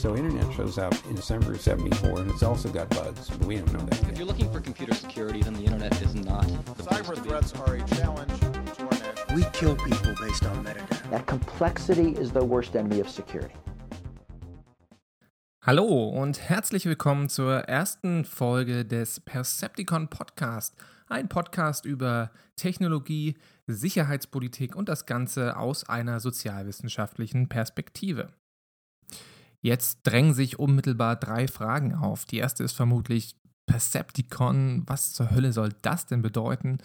So internet shows up in December of 74 and it's also got bugs, but we don't know that If yet. you're looking for computer security, then the internet is not. the place Cyber threats are a challenge to our national We kill people based on metadata. That complexity is the worst enemy of security. Hallo und herzlich willkommen zur ersten Folge des Percepticon Podcast. Ein Podcast über Technologie, Sicherheitspolitik und das Ganze aus einer sozialwissenschaftlichen Perspektive. Jetzt drängen sich unmittelbar drei Fragen auf. Die erste ist vermutlich Percepticon. Was zur Hölle soll das denn bedeuten?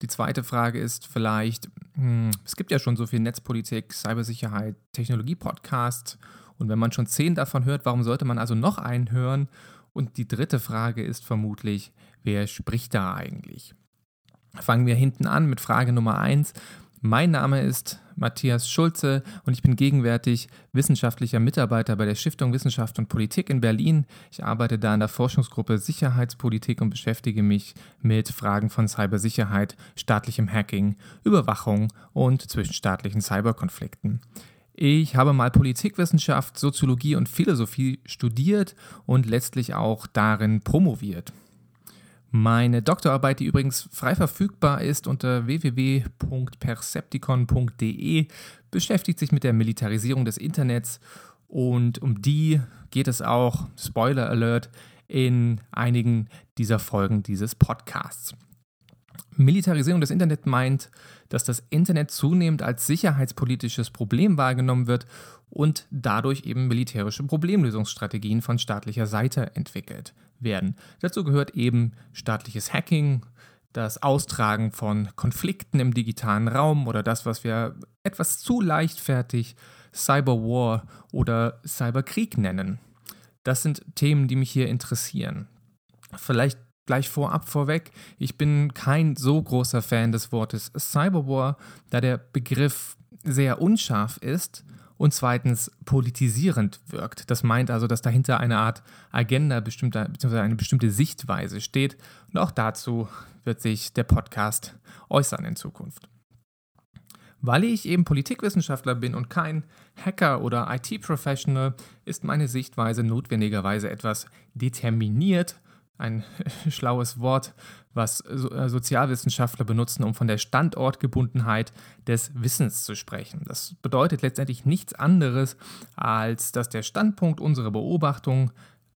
Die zweite Frage ist vielleicht, hm, es gibt ja schon so viel Netzpolitik, Cybersicherheit, Technologie-Podcasts. Und wenn man schon zehn davon hört, warum sollte man also noch einen hören? Und die dritte Frage ist vermutlich, wer spricht da eigentlich? Fangen wir hinten an mit Frage Nummer eins. Mein Name ist Matthias Schulze und ich bin gegenwärtig wissenschaftlicher Mitarbeiter bei der Stiftung Wissenschaft und Politik in Berlin. Ich arbeite da in der Forschungsgruppe Sicherheitspolitik und beschäftige mich mit Fragen von Cybersicherheit, staatlichem Hacking, Überwachung und zwischenstaatlichen Cyberkonflikten. Ich habe mal Politikwissenschaft, Soziologie und Philosophie studiert und letztlich auch darin promoviert. Meine Doktorarbeit, die übrigens frei verfügbar ist unter www.percepticon.de, beschäftigt sich mit der Militarisierung des Internets und um die geht es auch, Spoiler Alert, in einigen dieser Folgen dieses Podcasts. Militarisierung des Internets meint, dass das Internet zunehmend als sicherheitspolitisches Problem wahrgenommen wird und dadurch eben militärische Problemlösungsstrategien von staatlicher Seite entwickelt werden. Dazu gehört eben staatliches Hacking, das Austragen von Konflikten im digitalen Raum oder das, was wir etwas zu leichtfertig Cyberwar oder Cyberkrieg nennen. Das sind Themen, die mich hier interessieren. Vielleicht gleich vorab vorweg, ich bin kein so großer Fan des Wortes Cyberwar, da der Begriff sehr unscharf ist und zweitens politisierend wirkt. Das meint also, dass dahinter eine Art Agenda bestimmter, beziehungsweise eine bestimmte Sichtweise steht. Und auch dazu wird sich der Podcast äußern in Zukunft. Weil ich eben Politikwissenschaftler bin und kein Hacker oder IT-Professional, ist meine Sichtweise notwendigerweise etwas determiniert. Ein schlaues Wort, was Sozialwissenschaftler benutzen, um von der Standortgebundenheit des Wissens zu sprechen. Das bedeutet letztendlich nichts anderes, als dass der Standpunkt unserer Beobachtung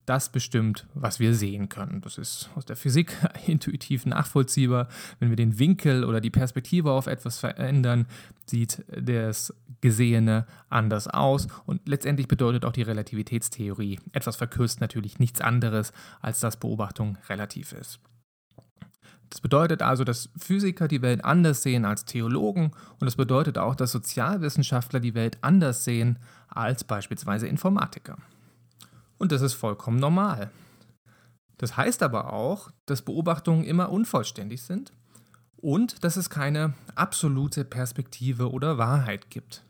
das bestimmt, was wir sehen können. Das ist aus der Physik intuitiv nachvollziehbar. Wenn wir den Winkel oder die Perspektive auf etwas verändern, sieht das Gesehene anders aus. Und letztendlich bedeutet auch die Relativitätstheorie, etwas verkürzt natürlich nichts anderes, als dass Beobachtung relativ ist. Das bedeutet also, dass Physiker die Welt anders sehen als Theologen und das bedeutet auch, dass Sozialwissenschaftler die Welt anders sehen als beispielsweise Informatiker. Und das ist vollkommen normal. Das heißt aber auch, dass Beobachtungen immer unvollständig sind und dass es keine absolute Perspektive oder Wahrheit gibt.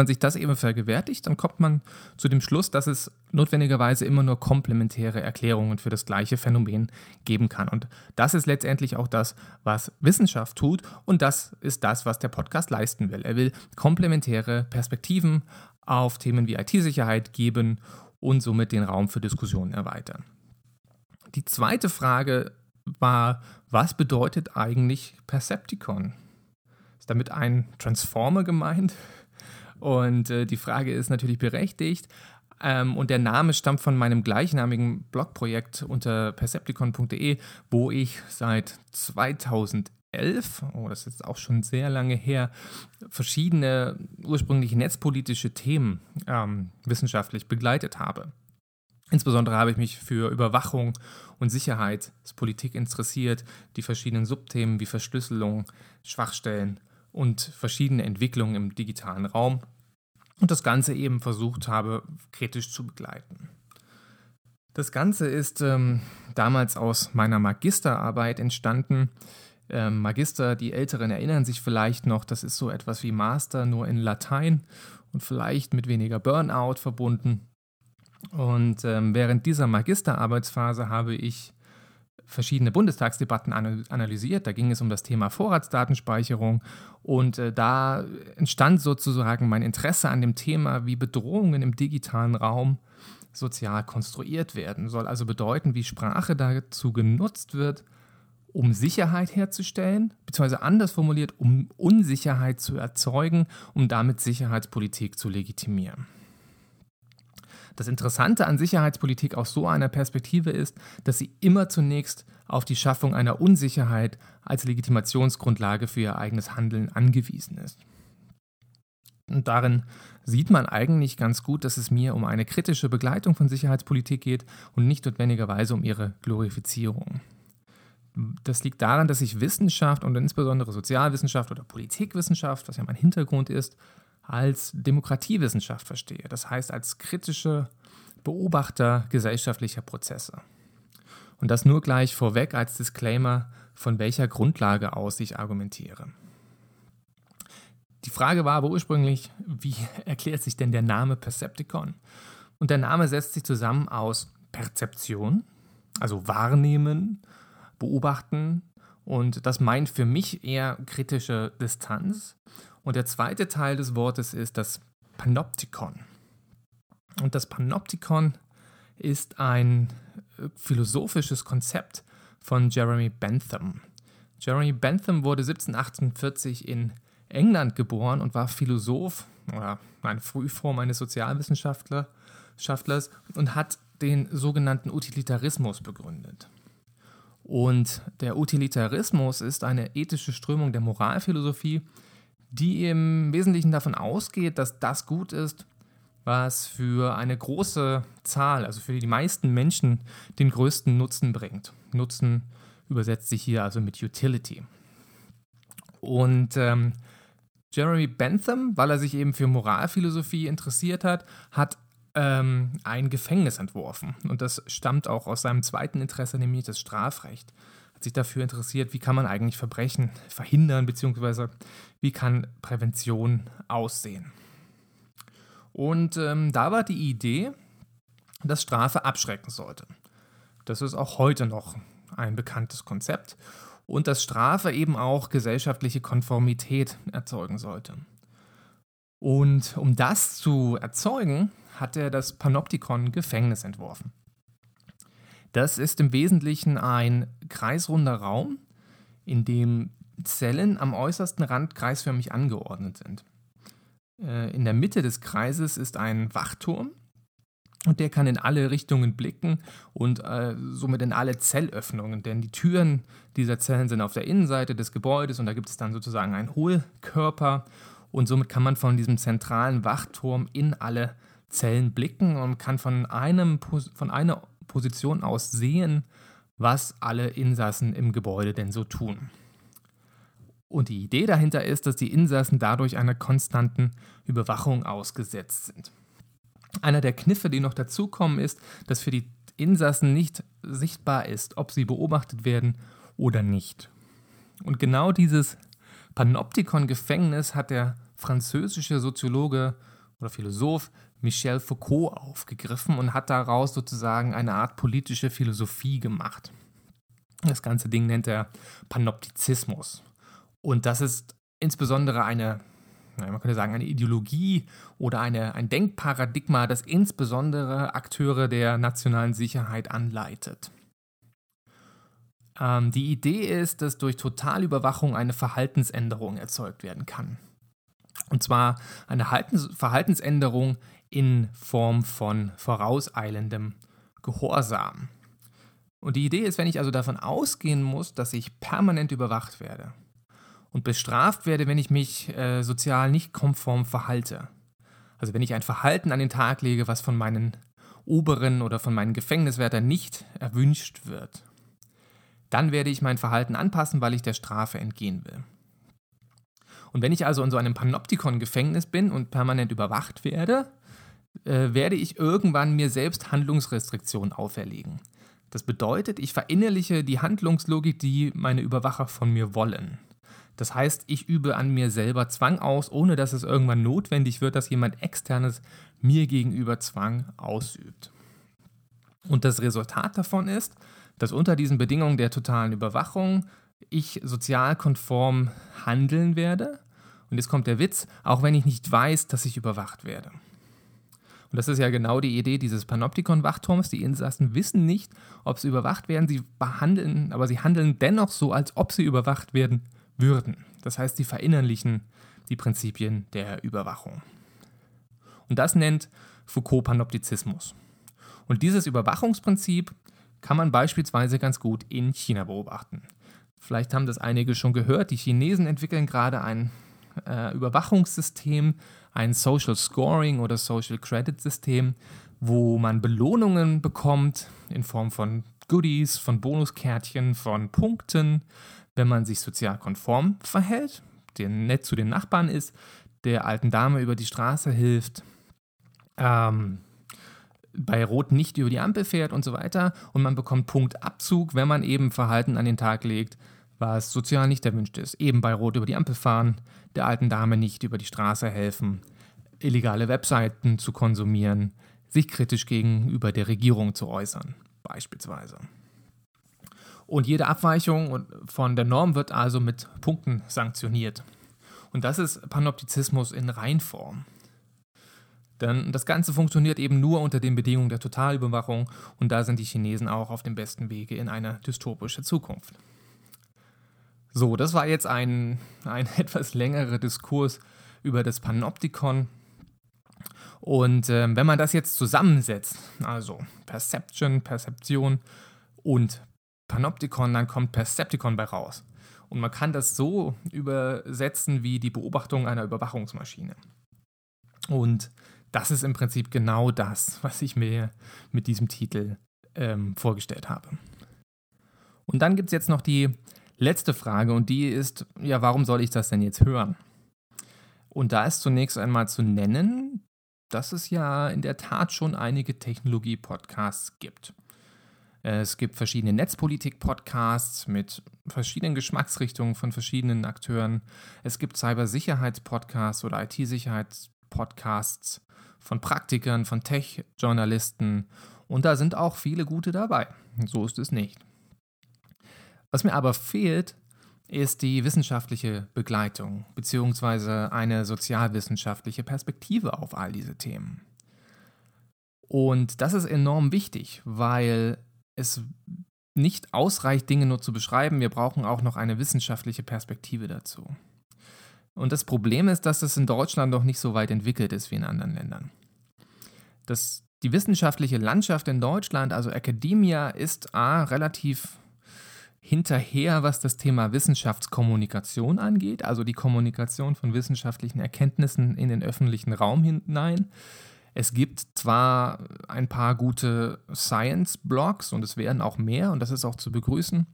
Wenn man sich das eben vergewärtigt, dann kommt man zu dem Schluss, dass es notwendigerweise immer nur komplementäre Erklärungen für das gleiche Phänomen geben kann. Und das ist letztendlich auch das, was Wissenschaft tut und das ist das, was der Podcast leisten will. Er will komplementäre Perspektiven auf Themen wie IT-Sicherheit geben und somit den Raum für Diskussionen erweitern. Die zweite Frage war, was bedeutet eigentlich Percepticon? Ist damit ein Transformer gemeint? Und äh, die Frage ist natürlich berechtigt. Ähm, und der Name stammt von meinem gleichnamigen Blogprojekt unter percepticon.de, wo ich seit 2011 2011, oh, das ist auch schon sehr lange her, verschiedene ursprünglich netzpolitische Themen ähm, wissenschaftlich begleitet habe. Insbesondere habe ich mich für Überwachung und Sicherheitspolitik interessiert, die verschiedenen Subthemen wie Verschlüsselung, Schwachstellen und verschiedene Entwicklungen im digitalen Raum und das Ganze eben versucht habe, kritisch zu begleiten. Das Ganze ist ähm, damals aus meiner Magisterarbeit entstanden, ähm, Magister, die Älteren erinnern sich vielleicht noch, das ist so etwas wie Master, nur in Latein und vielleicht mit weniger Burnout verbunden. Und ähm, während dieser Magisterarbeitsphase habe ich verschiedene Bundestagsdebatten analysiert. Da ging es um das Thema Vorratsdatenspeicherung und äh, da entstand sozusagen mein Interesse an dem Thema, wie Bedrohungen im digitalen Raum sozial konstruiert werden. Soll also bedeuten, wie Sprache dazu genutzt wird, um Sicherheit herzustellen, beziehungsweise anders formuliert, um Unsicherheit zu erzeugen, um damit Sicherheitspolitik zu legitimieren. Das Interessante an Sicherheitspolitik aus so einer Perspektive ist, dass sie immer zunächst auf die Schaffung einer Unsicherheit als Legitimationsgrundlage für ihr eigenes Handeln angewiesen ist. Und darin sieht man eigentlich ganz gut, dass es mir um eine kritische Begleitung von Sicherheitspolitik geht und nicht notwendigerweise um ihre Glorifizierung. Das liegt daran, dass ich Wissenschaft und insbesondere Sozialwissenschaft oder Politikwissenschaft, was ja mein Hintergrund ist, als Demokratiewissenschaft verstehe. Das heißt als kritische Beobachter gesellschaftlicher Prozesse. Und das nur gleich vorweg als Disclaimer, von welcher Grundlage aus ich argumentiere. Die Frage war aber ursprünglich, wie erklärt sich denn der Name Percepticon? Und der Name setzt sich zusammen aus Perzeption, also Wahrnehmen, Beobachten, und das meint für mich eher kritische Distanz. Und der zweite Teil des Wortes ist das Panoptikon. Und das Panoptikon ist ein äh, philosophisches Konzept von Jeremy Bentham. Jeremy Bentham wurde 1748 in England geboren und war Philosoph oder eine Frühform eines Sozialwissenschaftlers und hat den sogenannten Utilitarismus begründet. Und der Utilitarismus ist eine ethische Strömung der Moralphilosophie, die im Wesentlichen davon ausgeht, dass das gut ist, was für eine große Zahl, also für die meisten Menschen, den größten Nutzen bringt. Nutzen übersetzt sich hier also mit Utility. Und ähm, Jeremy Bentham, weil er sich eben für Moralphilosophie interessiert hat, hat ähm, ein Gefängnis entworfen. Und das stammt auch aus seinem zweiten Interesse, nämlich das Strafrecht hat sich dafür interessiert, wie kann man eigentlich Verbrechen verhindern, beziehungsweise wie kann Prävention aussehen. Und ähm, da war die Idee, dass Strafe abschrecken sollte. Das ist auch heute noch ein bekanntes Konzept und dass Strafe eben auch gesellschaftliche Konformität erzeugen sollte. Und um das zu erzeugen, hat er das Panoptikon Gefängnis entworfen. Das ist im Wesentlichen ein kreisrunder Raum, in dem Zellen am äußersten Rand kreisförmig angeordnet sind. Äh, in der Mitte des Kreises ist ein Wachturm und der kann in alle Richtungen blicken und äh, somit in alle Zellöffnungen, denn die Türen dieser Zellen sind auf der Innenseite des Gebäudes und da gibt es dann sozusagen einen Hohlkörper und somit kann man von diesem zentralen Wachturm in alle Zellen blicken und kann von, einem, von einer Position aus sehen, was alle Insassen im Gebäude denn so tun. Und die Idee dahinter ist, dass die Insassen dadurch einer konstanten Überwachung ausgesetzt sind. Einer der Kniffe, die noch dazukommen, ist, dass für die Insassen nicht sichtbar ist, ob sie beobachtet werden oder nicht. Und genau dieses Panoptikon-Gefängnis hat der französische Soziologe oder Philosoph Michel Foucault aufgegriffen und hat daraus sozusagen eine Art politische Philosophie gemacht. Das ganze Ding nennt er Panoptizismus. Und das ist insbesondere eine, man könnte sagen, eine Ideologie oder eine, ein Denkparadigma, das insbesondere Akteure der nationalen Sicherheit anleitet. Ähm, die Idee ist, dass durch Totalüberwachung eine Verhaltensänderung erzeugt werden kann. Und zwar eine Verhaltensänderung in Form von vorauseilendem Gehorsam. Und die Idee ist, wenn ich also davon ausgehen muss, dass ich permanent überwacht werde und bestraft werde, wenn ich mich äh, sozial nicht konform verhalte. Also wenn ich ein Verhalten an den Tag lege, was von meinen Oberen oder von meinen Gefängniswärtern nicht erwünscht wird, dann werde ich mein Verhalten anpassen, weil ich der Strafe entgehen will. Und wenn ich also in so einem Panoptikon-Gefängnis bin und permanent überwacht werde, äh, werde ich irgendwann mir selbst Handlungsrestriktionen auferlegen. Das bedeutet, ich verinnerliche die Handlungslogik, die meine Überwacher von mir wollen. Das heißt, ich übe an mir selber Zwang aus, ohne dass es irgendwann notwendig wird, dass jemand externes mir gegenüber Zwang ausübt. Und das Resultat davon ist, dass unter diesen Bedingungen der totalen Überwachung ich sozialkonform handeln werde. Und jetzt kommt der Witz, auch wenn ich nicht weiß, dass ich überwacht werde. Und das ist ja genau die Idee dieses Panoptikon-Wachturms. Die Insassen wissen nicht, ob sie überwacht werden, sie behandeln, aber sie handeln dennoch so, als ob sie überwacht werden würden. Das heißt, sie verinnerlichen die Prinzipien der Überwachung. Und das nennt Foucault Panoptizismus. Und dieses Überwachungsprinzip kann man beispielsweise ganz gut in China beobachten. Vielleicht haben das einige schon gehört. Die Chinesen entwickeln gerade ein äh, Überwachungssystem, ein Social Scoring oder Social Credit System, wo man Belohnungen bekommt in Form von Goodies, von Bonuskärtchen, von Punkten, wenn man sich sozial konform verhält, der nett zu den Nachbarn ist, der alten Dame über die Straße hilft, ähm, bei Rot nicht über die Ampel fährt und so weiter. Und man bekommt Punktabzug, wenn man eben Verhalten an den Tag legt, was sozial nicht erwünscht ist. Eben bei Rot über die Ampel fahren, der alten Dame nicht über die Straße helfen, illegale Webseiten zu konsumieren, sich kritisch gegenüber der Regierung zu äußern, beispielsweise. Und jede Abweichung von der Norm wird also mit Punkten sanktioniert. Und das ist Panoptizismus in Reinform. Denn das Ganze funktioniert eben nur unter den Bedingungen der Totalüberwachung und da sind die Chinesen auch auf dem besten Wege in eine dystopische Zukunft. So, das war jetzt ein, ein etwas längerer Diskurs über das Panoptikon. Und äh, wenn man das jetzt zusammensetzt, also Perception, Perzeption und Panoptikon, dann kommt Percepticon bei raus. Und man kann das so übersetzen wie die Beobachtung einer Überwachungsmaschine. Und das ist im Prinzip genau das, was ich mir mit diesem Titel ähm, vorgestellt habe. Und dann gibt es jetzt noch die letzte Frage und die ist, ja, warum soll ich das denn jetzt hören? Und da ist zunächst einmal zu nennen, dass es ja in der Tat schon einige Technologie-Podcasts gibt. Es gibt verschiedene Netzpolitik-Podcasts mit verschiedenen Geschmacksrichtungen von verschiedenen Akteuren. Es gibt Cybersicherheits-Podcasts oder IT-Sicherheits-Podcasts von Praktikern, von Tech-Journalisten und da sind auch viele gute dabei. So ist es nicht. Was mir aber fehlt, ist die wissenschaftliche Begleitung bzw. eine sozialwissenschaftliche Perspektive auf all diese Themen. Und das ist enorm wichtig, weil es nicht ausreicht, Dinge nur zu beschreiben, wir brauchen auch noch eine wissenschaftliche Perspektive dazu. Und das Problem ist, dass das in Deutschland noch nicht so weit entwickelt ist wie in anderen Ländern. Das, die wissenschaftliche Landschaft in Deutschland, also Academia, ist A, relativ hinterher, was das Thema Wissenschaftskommunikation angeht, also die Kommunikation von wissenschaftlichen Erkenntnissen in den öffentlichen Raum hinein. Es gibt zwar ein paar gute Science-Blogs und es werden auch mehr und das ist auch zu begrüßen.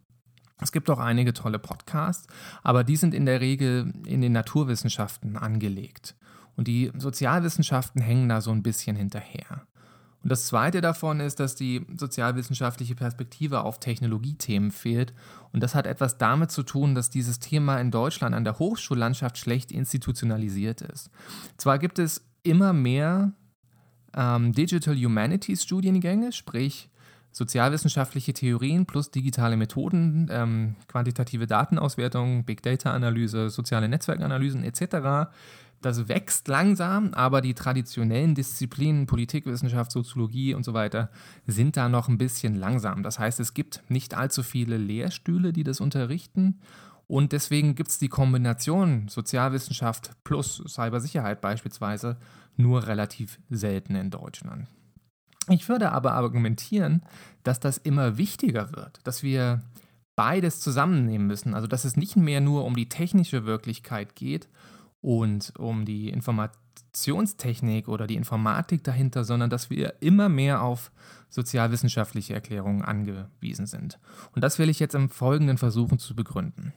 Es gibt auch einige tolle Podcasts, aber die sind in der Regel in den Naturwissenschaften angelegt. Und die Sozialwissenschaften hängen da so ein bisschen hinterher. Und das Zweite davon ist, dass die sozialwissenschaftliche Perspektive auf Technologiethemen fehlt. Und das hat etwas damit zu tun, dass dieses Thema in Deutschland an der Hochschullandschaft schlecht institutionalisiert ist. Zwar gibt es immer mehr ähm, Digital Humanities Studiengänge, sprich sozialwissenschaftliche Theorien plus digitale Methoden, ähm, quantitative Datenauswertung, Big Data Analyse, soziale Netzwerkanalysen etc. Das wächst langsam, aber die traditionellen Disziplinen, Politikwissenschaft, Soziologie und so weiter, sind da noch ein bisschen langsam. Das heißt, es gibt nicht allzu viele Lehrstühle, die das unterrichten. Und deswegen gibt es die Kombination Sozialwissenschaft plus Cybersicherheit beispielsweise nur relativ selten in Deutschland. Ich würde aber argumentieren, dass das immer wichtiger wird, dass wir beides zusammennehmen müssen. Also dass es nicht mehr nur um die technische Wirklichkeit geht und um die Informationstechnik oder die Informatik dahinter, sondern dass wir immer mehr auf sozialwissenschaftliche Erklärungen angewiesen sind. Und das will ich jetzt im Folgenden versuchen zu begründen.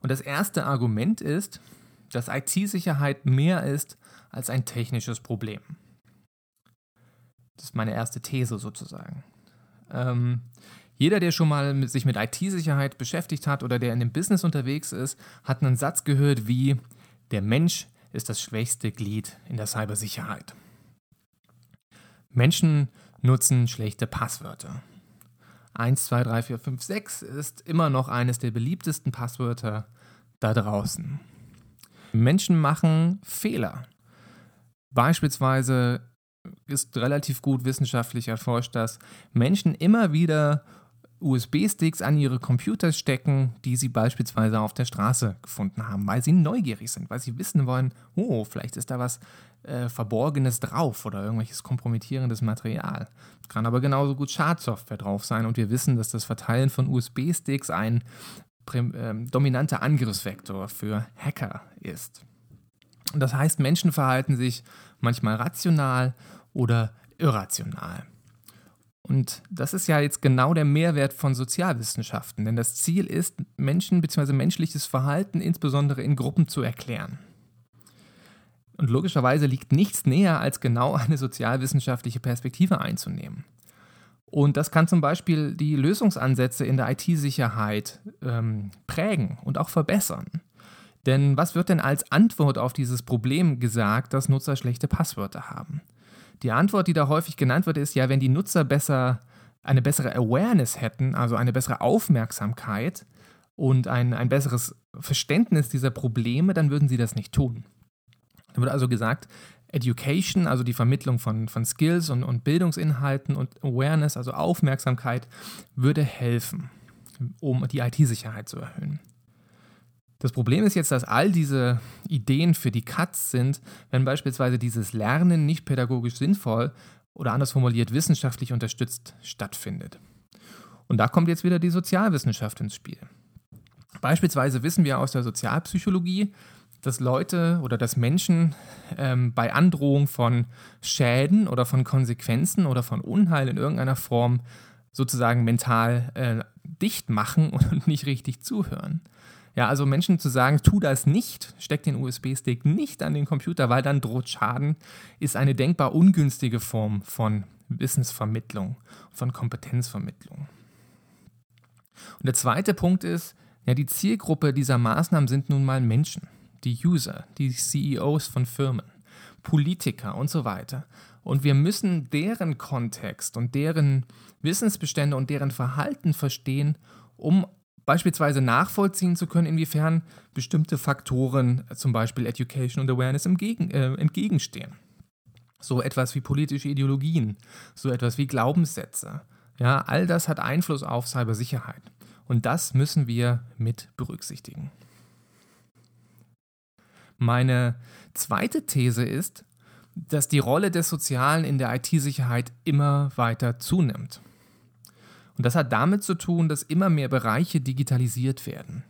Und das erste Argument ist, dass IT-Sicherheit mehr ist als ein technisches Problem. Das ist meine erste These sozusagen. Ähm, jeder, der schon mal sich mit IT-Sicherheit beschäftigt hat oder der in dem Business unterwegs ist, hat einen Satz gehört wie, der Mensch ist das schwächste Glied in der Cybersicherheit. Menschen nutzen schlechte Passwörter. 1, 2, 3, 4, 5, 6 ist immer noch eines der beliebtesten Passwörter da draußen. Menschen machen Fehler. Beispielsweise ist relativ gut wissenschaftlich erforscht, dass Menschen immer wieder USB-Sticks an ihre Computer stecken, die sie beispielsweise auf der Straße gefunden haben, weil sie neugierig sind, weil sie wissen wollen, oh, vielleicht ist da was äh, Verborgenes drauf oder irgendwelches kompromittierendes Material. Kann aber genauso gut Schadsoftware drauf sein und wir wissen, dass das Verteilen von USB-Sticks ein äh, dominanter Angriffsvektor für Hacker ist. Das heißt, Menschen verhalten sich manchmal rational oder irrational. Und das ist ja jetzt genau der Mehrwert von Sozialwissenschaften, denn das Ziel ist, Menschen bzw. menschliches Verhalten insbesondere in Gruppen zu erklären. Und logischerweise liegt nichts näher, als genau eine sozialwissenschaftliche Perspektive einzunehmen. Und das kann zum Beispiel die Lösungsansätze in der IT-Sicherheit ähm, prägen und auch verbessern. Denn was wird denn als Antwort auf dieses Problem gesagt, dass Nutzer schlechte Passwörter haben? Die Antwort, die da häufig genannt wird, ist ja, wenn die Nutzer besser eine bessere Awareness hätten, also eine bessere Aufmerksamkeit und ein, ein besseres Verständnis dieser Probleme, dann würden sie das nicht tun. Da wird also gesagt, Education, also die Vermittlung von, von Skills und, und Bildungsinhalten und Awareness, also Aufmerksamkeit, würde helfen, um die IT-Sicherheit zu erhöhen. Das Problem ist jetzt, dass all diese Ideen für die Cuts sind, wenn beispielsweise dieses Lernen nicht pädagogisch sinnvoll oder anders formuliert wissenschaftlich unterstützt stattfindet. Und da kommt jetzt wieder die Sozialwissenschaft ins Spiel. Beispielsweise wissen wir aus der Sozialpsychologie, dass Leute oder dass Menschen ähm, bei Androhung von Schäden oder von Konsequenzen oder von Unheil in irgendeiner Form sozusagen mental äh, dicht machen und nicht richtig zuhören. Ja, also Menschen zu sagen, tu das nicht, steck den USB-Stick nicht an den Computer, weil dann droht Schaden, ist eine denkbar ungünstige Form von Wissensvermittlung, von Kompetenzvermittlung. Und der zweite Punkt ist, ja, die Zielgruppe dieser Maßnahmen sind nun mal Menschen, die User, die CEOs von Firmen, Politiker und so weiter. Und wir müssen deren Kontext und deren Wissensbestände und deren Verhalten verstehen, um beispielsweise nachvollziehen zu können, inwiefern bestimmte Faktoren, zum Beispiel Education und Awareness, entgegen, äh, entgegenstehen. So etwas wie politische Ideologien, so etwas wie Glaubenssätze. Ja, all das hat Einfluss auf Cybersicherheit. Und das müssen wir mit berücksichtigen. Meine zweite These ist, dass die Rolle des Sozialen in der IT-Sicherheit immer weiter zunimmt. Und das hat damit zu tun, dass immer mehr Bereiche digitalisiert werden.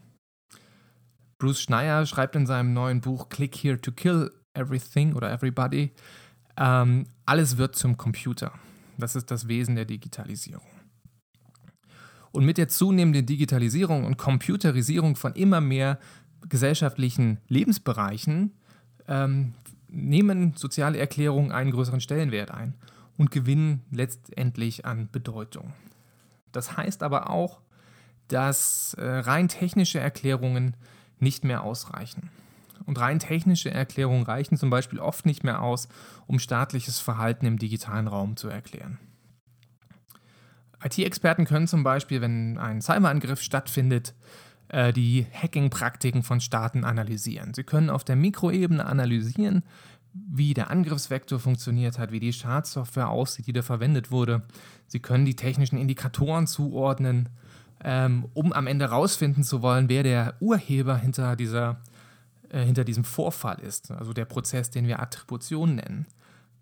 Bruce Schneier schreibt in seinem neuen Buch Click Here to Kill Everything oder Everybody, ähm, alles wird zum Computer. Das ist das Wesen der Digitalisierung. Und mit der zunehmenden Digitalisierung und Computerisierung von immer mehr gesellschaftlichen Lebensbereichen ähm, nehmen soziale Erklärungen einen größeren Stellenwert ein und gewinnen letztendlich an Bedeutung. Das heißt aber auch, dass äh, rein technische Erklärungen nicht mehr ausreichen. Und rein technische Erklärungen reichen zum Beispiel oft nicht mehr aus, um staatliches Verhalten im digitalen Raum zu erklären. IT-Experten können zum Beispiel, wenn ein Cyberangriff stattfindet, äh, die Hacking-Praktiken von Staaten analysieren. Sie können auf der Mikroebene analysieren, wie der Angriffsvektor funktioniert hat, wie die Schadsoftware aussieht, die da verwendet wurde. Sie können die technischen Indikatoren zuordnen, ähm, um am Ende herausfinden zu wollen, wer der Urheber hinter, dieser, äh, hinter diesem Vorfall ist, also der Prozess, den wir Attribution nennen.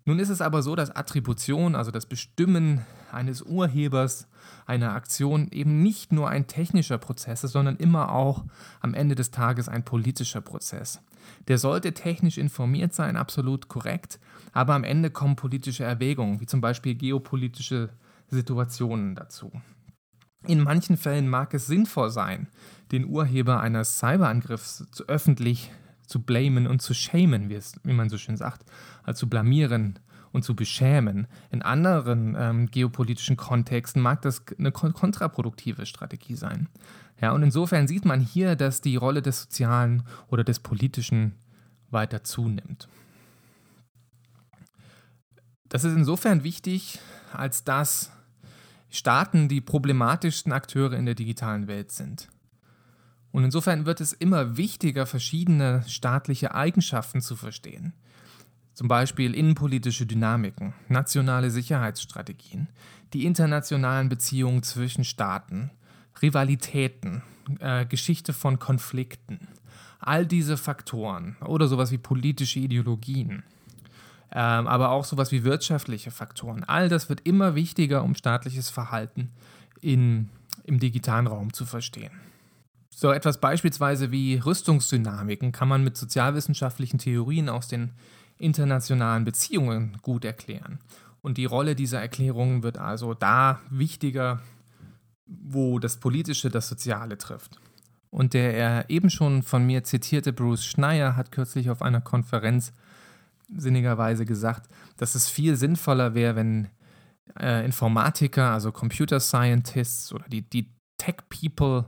Nun ist es aber so, dass Attribution, also das Bestimmen eines Urhebers einer Aktion, eben nicht nur ein technischer Prozess ist, sondern immer auch am Ende des Tages ein politischer Prozess. Der sollte technisch informiert sein, absolut korrekt, aber am Ende kommen politische Erwägungen, wie zum Beispiel geopolitische Situationen dazu. In manchen Fällen mag es sinnvoll sein, den Urheber eines Cyberangriffs zu öffentlich zu blamen und zu shamen, wie, es, wie man so schön sagt, also zu blamieren und zu beschämen. In anderen ähm, geopolitischen Kontexten mag das eine kontraproduktive Strategie sein. Ja, und insofern sieht man hier, dass die Rolle des Sozialen oder des Politischen weiter zunimmt. Das ist insofern wichtig, als dass Staaten die problematischsten Akteure in der digitalen Welt sind. Und insofern wird es immer wichtiger, verschiedene staatliche Eigenschaften zu verstehen. Zum Beispiel innenpolitische Dynamiken, nationale Sicherheitsstrategien, die internationalen Beziehungen zwischen Staaten, Rivalitäten, äh, Geschichte von Konflikten. All diese Faktoren oder sowas wie politische Ideologien, ähm, aber auch sowas wie wirtschaftliche Faktoren. All das wird immer wichtiger, um staatliches Verhalten in, im digitalen Raum zu verstehen. So etwas beispielsweise wie Rüstungsdynamiken kann man mit sozialwissenschaftlichen Theorien aus den internationalen Beziehungen gut erklären. Und die Rolle dieser Erklärungen wird also da wichtiger, wo das Politische das Soziale trifft. Und der eben schon von mir zitierte Bruce Schneier hat kürzlich auf einer Konferenz sinnigerweise gesagt, dass es viel sinnvoller wäre, wenn äh, Informatiker, also Computer Scientists oder die, die Tech-People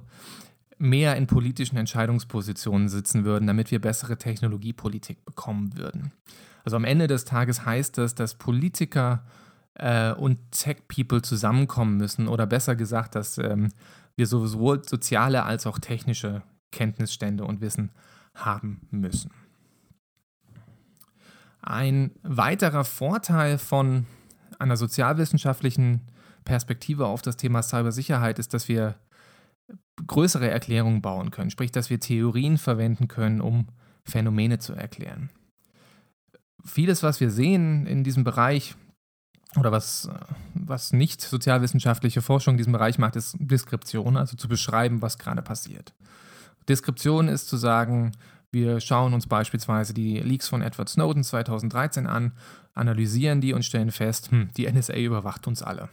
mehr in politischen Entscheidungspositionen sitzen würden, damit wir bessere Technologiepolitik bekommen würden. Also am Ende des Tages heißt das, dass Politiker äh, und Tech-People zusammenkommen müssen oder besser gesagt, dass ähm, wir sowohl soziale als auch technische Kenntnisstände und Wissen haben müssen. Ein weiterer Vorteil von einer sozialwissenschaftlichen Perspektive auf das Thema Cybersicherheit ist, dass wir größere Erklärungen bauen können, sprich, dass wir Theorien verwenden können, um Phänomene zu erklären. Vieles, was wir sehen in diesem Bereich oder was, was nicht sozialwissenschaftliche Forschung in diesem Bereich macht, ist Deskription, also zu beschreiben, was gerade passiert. Deskription ist zu sagen, wir schauen uns beispielsweise die Leaks von Edward Snowden 2013 an, analysieren die und stellen fest, hm, die NSA überwacht uns alle.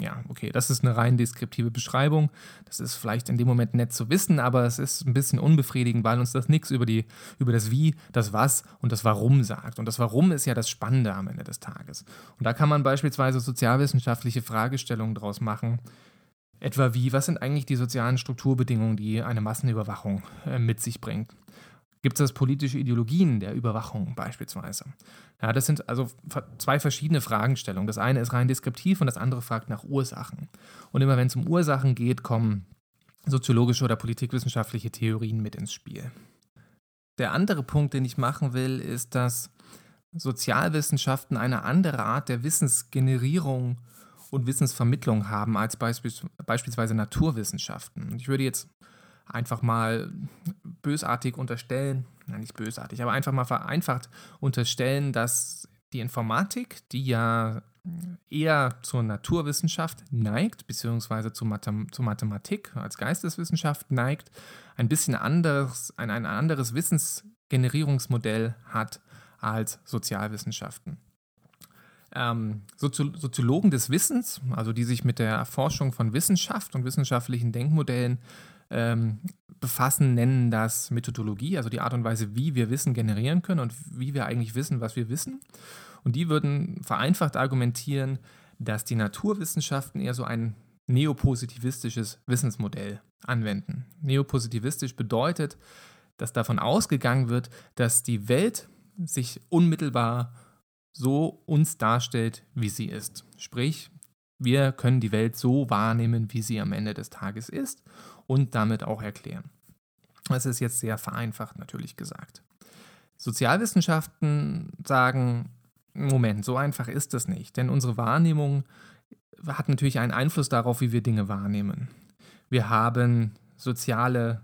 Ja, okay, das ist eine rein deskriptive Beschreibung. Das ist vielleicht in dem Moment nett zu wissen, aber es ist ein bisschen unbefriedigend, weil uns das nichts über, über das Wie, das Was und das Warum sagt. Und das Warum ist ja das Spannende am Ende des Tages. Und da kann man beispielsweise sozialwissenschaftliche Fragestellungen draus machen. Etwa wie, was sind eigentlich die sozialen Strukturbedingungen, die eine Massenüberwachung äh, mit sich bringt? Gibt es politische Ideologien der Überwachung beispielsweise? Ja, das sind also zwei verschiedene Fragestellungen. Das eine ist rein deskriptiv und das andere fragt nach Ursachen. Und immer wenn es um Ursachen geht, kommen soziologische oder politikwissenschaftliche Theorien mit ins Spiel. Der andere Punkt, den ich machen will, ist, dass Sozialwissenschaften eine andere Art der Wissensgenerierung und Wissensvermittlung haben als beispielsweise Naturwissenschaften. Ich würde jetzt einfach mal bösartig unterstellen, nein, nicht bösartig, aber einfach mal vereinfacht unterstellen, dass die Informatik, die ja eher zur Naturwissenschaft neigt, beziehungsweise zu, Mathem zur Mathematik als Geisteswissenschaft neigt, ein bisschen anderes, ein, ein anderes Wissensgenerierungsmodell hat als Sozialwissenschaften. Ähm, Soziologen des Wissens, also die sich mit der Erforschung von Wissenschaft und wissenschaftlichen Denkmodellen ähm, befassen, nennen das Methodologie, also die Art und Weise, wie wir Wissen generieren können und wie wir eigentlich wissen, was wir wissen. Und die würden vereinfacht argumentieren, dass die Naturwissenschaften eher so ein neopositivistisches Wissensmodell anwenden. Neopositivistisch bedeutet, dass davon ausgegangen wird, dass die Welt sich unmittelbar so uns darstellt, wie sie ist. Sprich, wir können die Welt so wahrnehmen, wie sie am Ende des Tages ist und damit auch erklären. Das ist jetzt sehr vereinfacht natürlich gesagt. Sozialwissenschaften sagen, Moment, so einfach ist das nicht, denn unsere Wahrnehmung hat natürlich einen Einfluss darauf, wie wir Dinge wahrnehmen. Wir haben soziale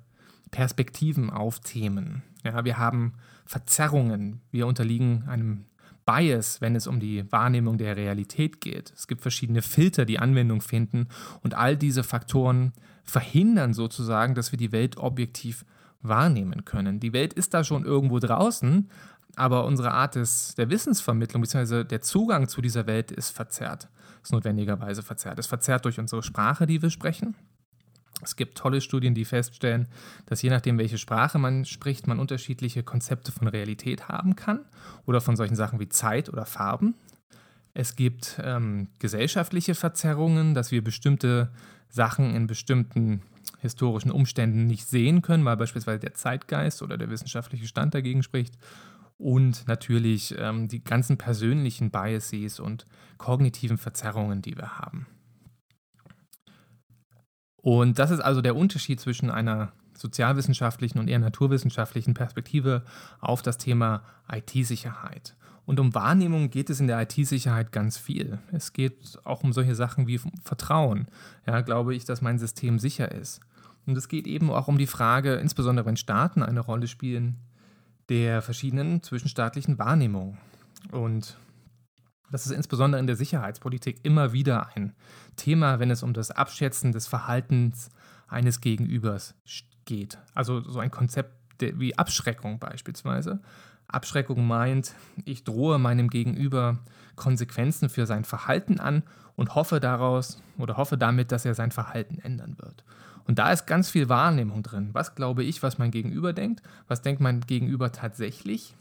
Perspektiven auf Themen. Ja, wir haben Verzerrungen. Wir unterliegen einem Bias, wenn es um die Wahrnehmung der Realität geht. Es gibt verschiedene Filter, die Anwendung finden und all diese Faktoren verhindern sozusagen, dass wir die Welt objektiv wahrnehmen können. Die Welt ist da schon irgendwo draußen, aber unsere Art des, der Wissensvermittlung bzw. der Zugang zu dieser Welt ist verzerrt, ist notwendigerweise verzerrt. Es ist verzerrt durch unsere Sprache, die wir sprechen. Es gibt tolle Studien, die feststellen, dass je nachdem, welche Sprache man spricht, man unterschiedliche Konzepte von Realität haben kann oder von solchen Sachen wie Zeit oder Farben. Es gibt ähm, gesellschaftliche Verzerrungen, dass wir bestimmte Sachen in bestimmten historischen Umständen nicht sehen können, weil beispielsweise der Zeitgeist oder der wissenschaftliche Stand dagegen spricht. Und natürlich ähm, die ganzen persönlichen Biases und kognitiven Verzerrungen, die wir haben. Und das ist also der Unterschied zwischen einer sozialwissenschaftlichen und eher naturwissenschaftlichen Perspektive auf das Thema IT-Sicherheit. Und um Wahrnehmung geht es in der IT-Sicherheit ganz viel. Es geht auch um solche Sachen wie Vertrauen. Ja, glaube ich, dass mein System sicher ist. Und es geht eben auch um die Frage, insbesondere wenn Staaten eine Rolle spielen, der verschiedenen zwischenstaatlichen Wahrnehmungen. Und das ist insbesondere in der Sicherheitspolitik immer wieder ein Thema, wenn es um das Abschätzen des Verhaltens eines Gegenübers geht. Also so ein Konzept wie Abschreckung beispielsweise. Abschreckung meint, ich drohe meinem Gegenüber Konsequenzen für sein Verhalten an und hoffe daraus oder hoffe damit, dass er sein Verhalten ändern wird. Und da ist ganz viel Wahrnehmung drin. Was glaube ich, was mein Gegenüber denkt? Was denkt mein Gegenüber tatsächlich?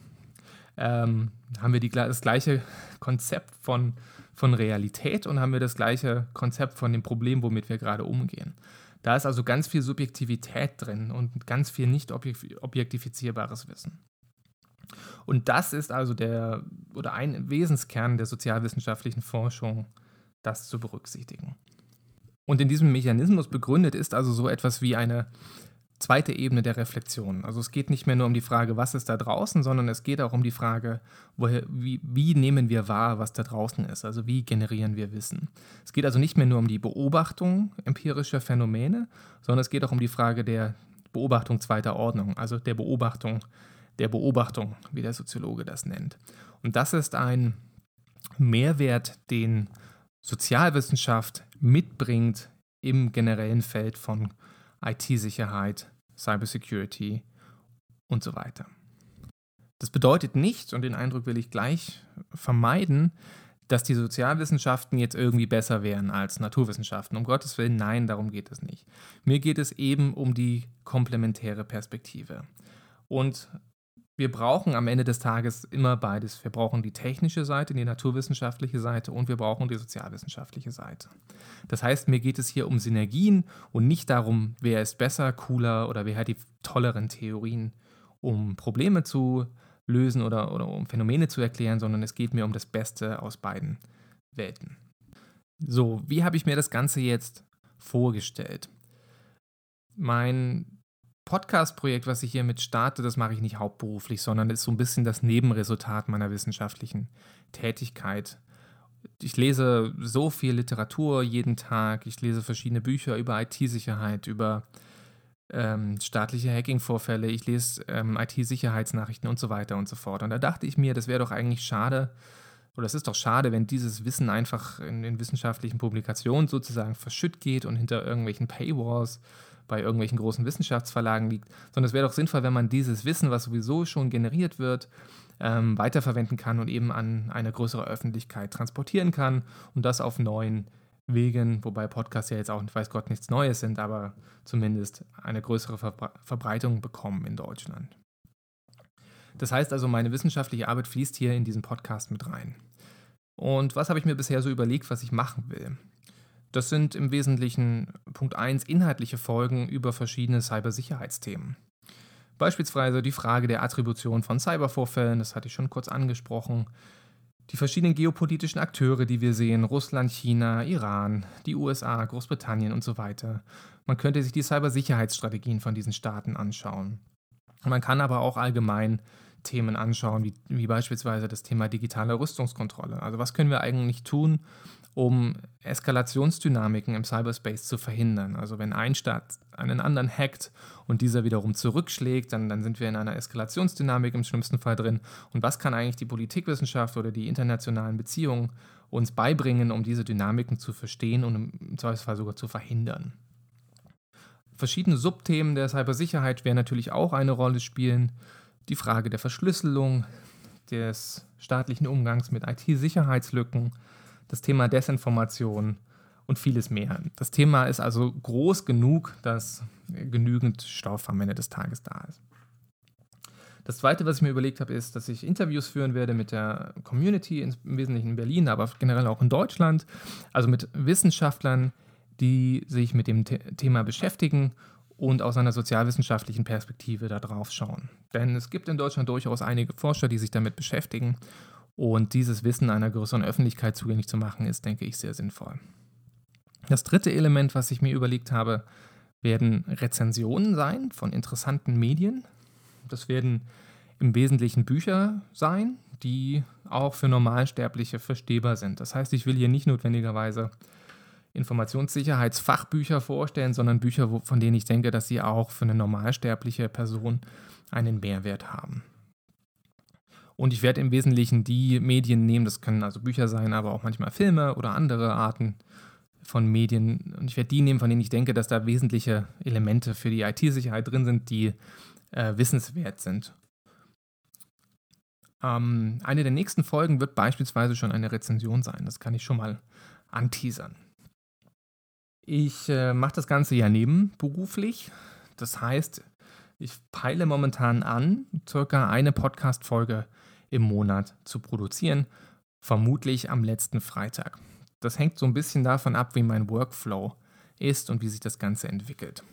Ähm, haben wir die, das gleiche Konzept von, von Realität und haben wir das gleiche Konzept von dem Problem, womit wir gerade umgehen. Da ist also ganz viel Subjektivität drin und ganz viel nicht objektifizierbares Wissen. Und das ist also der oder ein Wesenskern der sozialwissenschaftlichen Forschung, das zu berücksichtigen. Und in diesem Mechanismus begründet ist also so etwas wie eine zweite Ebene der Reflexion. Also es geht nicht mehr nur um die Frage, was ist da draußen, sondern es geht auch um die Frage, woher, wie, wie nehmen wir wahr, was da draußen ist. Also wie generieren wir Wissen. Es geht also nicht mehr nur um die Beobachtung empirischer Phänomene, sondern es geht auch um die Frage der Beobachtung zweiter Ordnung, also der Beobachtung der Beobachtung, wie der Soziologe das nennt. Und das ist ein Mehrwert, den Sozialwissenschaft mitbringt im generellen Feld von IT-Sicherheit, Cybersecurity und so weiter. Das bedeutet nicht, und den Eindruck will ich gleich vermeiden, dass die Sozialwissenschaften jetzt irgendwie besser wären als Naturwissenschaften. Um Gottes Willen, nein, darum geht es nicht. Mir geht es eben um die komplementäre Perspektive. Und wir brauchen am Ende des Tages immer beides. Wir brauchen die technische Seite, die naturwissenschaftliche Seite und wir brauchen die sozialwissenschaftliche Seite. Das heißt, mir geht es hier um Synergien und nicht darum, wer ist besser, cooler oder wer hat die tolleren Theorien, um Probleme zu lösen oder, oder um Phänomene zu erklären, sondern es geht mir um das Beste aus beiden Welten. So, wie habe ich mir das Ganze jetzt vorgestellt? Mein Podcast-Projekt, was ich hiermit starte, das mache ich nicht hauptberuflich, sondern ist so ein bisschen das Nebenresultat meiner wissenschaftlichen Tätigkeit. Ich lese so viel Literatur jeden Tag. Ich lese verschiedene Bücher über IT-Sicherheit, über ähm, staatliche Hacking-Vorfälle. Ich lese ähm, IT-Sicherheitsnachrichten und so weiter und so fort. Und da dachte ich mir, das wäre doch eigentlich schade, oder es ist doch schade, wenn dieses Wissen einfach in den wissenschaftlichen Publikationen sozusagen verschütt geht und hinter irgendwelchen Paywalls bei irgendwelchen großen Wissenschaftsverlagen liegt, sondern es wäre doch sinnvoll, wenn man dieses Wissen, was sowieso schon generiert wird, ähm, weiterverwenden kann und eben an eine größere Öffentlichkeit transportieren kann und das auf neuen Wegen, wobei Podcasts ja jetzt auch, weiß Gott, nichts Neues sind, aber zumindest eine größere Verbre Verbreitung bekommen in Deutschland. Das heißt also, meine wissenschaftliche Arbeit fließt hier in diesen Podcast mit rein. Und was habe ich mir bisher so überlegt, was ich machen will? Das sind im Wesentlichen Punkt 1 inhaltliche Folgen über verschiedene Cybersicherheitsthemen. Beispielsweise die Frage der Attribution von Cybervorfällen, das hatte ich schon kurz angesprochen. Die verschiedenen geopolitischen Akteure, die wir sehen, Russland, China, Iran, die USA, Großbritannien und so weiter. Man könnte sich die Cybersicherheitsstrategien von diesen Staaten anschauen. Man kann aber auch allgemein Themen anschauen, wie, wie beispielsweise das Thema digitale Rüstungskontrolle. Also was können wir eigentlich tun, um Eskalationsdynamiken im Cyberspace zu verhindern. Also wenn ein Staat einen anderen hackt und dieser wiederum zurückschlägt, dann, dann sind wir in einer Eskalationsdynamik im schlimmsten Fall drin. Und was kann eigentlich die Politikwissenschaft oder die internationalen Beziehungen uns beibringen, um diese Dynamiken zu verstehen und im Zweifelsfall sogar zu verhindern? Verschiedene Subthemen der Cybersicherheit werden natürlich auch eine Rolle spielen. Die Frage der Verschlüsselung, des staatlichen Umgangs mit IT-Sicherheitslücken, das Thema Desinformation und vieles mehr. Das Thema ist also groß genug, dass genügend Stoff am Ende des Tages da ist. Das Zweite, was ich mir überlegt habe, ist, dass ich Interviews führen werde mit der Community, im Wesentlichen in Berlin, aber generell auch in Deutschland, also mit Wissenschaftlern, die sich mit dem Thema beschäftigen und aus einer sozialwissenschaftlichen Perspektive da drauf schauen. Denn es gibt in Deutschland durchaus einige Forscher, die sich damit beschäftigen und dieses Wissen einer größeren Öffentlichkeit zugänglich zu machen, ist, denke ich, sehr sinnvoll. Das dritte Element, was ich mir überlegt habe, werden Rezensionen sein von interessanten Medien. Das werden im Wesentlichen Bücher sein, die auch für Normalsterbliche verstehbar sind. Das heißt, ich will hier nicht notwendigerweise Informationssicherheitsfachbücher vorstellen, sondern Bücher, von denen ich denke, dass sie auch für eine normalsterbliche Person einen Mehrwert haben. Und ich werde im Wesentlichen die Medien nehmen, das können also Bücher sein, aber auch manchmal Filme oder andere Arten von Medien. Und ich werde die nehmen, von denen ich denke, dass da wesentliche Elemente für die IT-Sicherheit drin sind, die äh, wissenswert sind. Ähm, eine der nächsten Folgen wird beispielsweise schon eine Rezension sein. Das kann ich schon mal anteasern. Ich äh, mache das Ganze ja nebenberuflich. Das heißt, ich peile momentan an, circa eine Podcast-Folge im Monat zu produzieren, vermutlich am letzten Freitag. Das hängt so ein bisschen davon ab, wie mein Workflow ist und wie sich das Ganze entwickelt.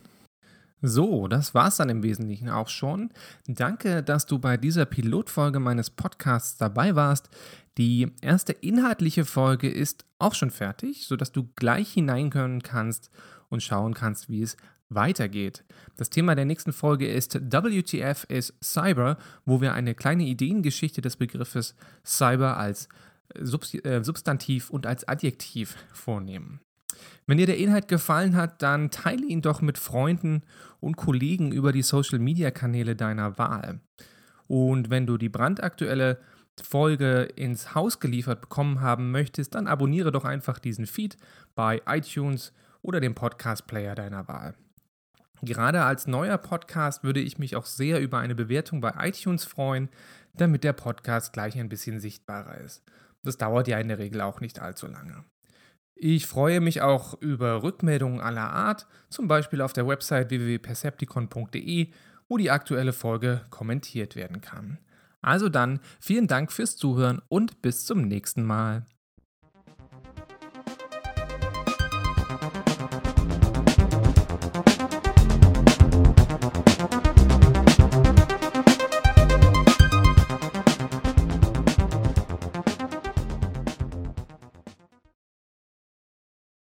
So, das war's dann im Wesentlichen auch schon. Danke, dass du bei dieser Pilotfolge meines Podcasts dabei warst. Die erste inhaltliche Folge ist auch schon fertig, sodass du gleich hineinkönnen kannst und schauen kannst, wie es weitergeht. Das Thema der nächsten Folge ist WTF is Cyber, wo wir eine kleine Ideengeschichte des Begriffes Cyber als äh, Substantiv und als Adjektiv vornehmen. Wenn dir der Inhalt gefallen hat, dann teile ihn doch mit Freunden und Kollegen über die Social-Media-Kanäle deiner Wahl. Und wenn du die brandaktuelle Folge ins Haus geliefert bekommen haben möchtest, dann abonniere doch einfach diesen Feed bei iTunes oder dem Podcast-Player deiner Wahl. Gerade als neuer Podcast würde ich mich auch sehr über eine Bewertung bei iTunes freuen, damit der Podcast gleich ein bisschen sichtbarer ist. Das dauert ja in der Regel auch nicht allzu lange. Ich freue mich auch über Rückmeldungen aller Art, zum Beispiel auf der Website www.percepticon.de, wo die aktuelle Folge kommentiert werden kann. Also dann, vielen Dank fürs Zuhören und bis zum nächsten Mal.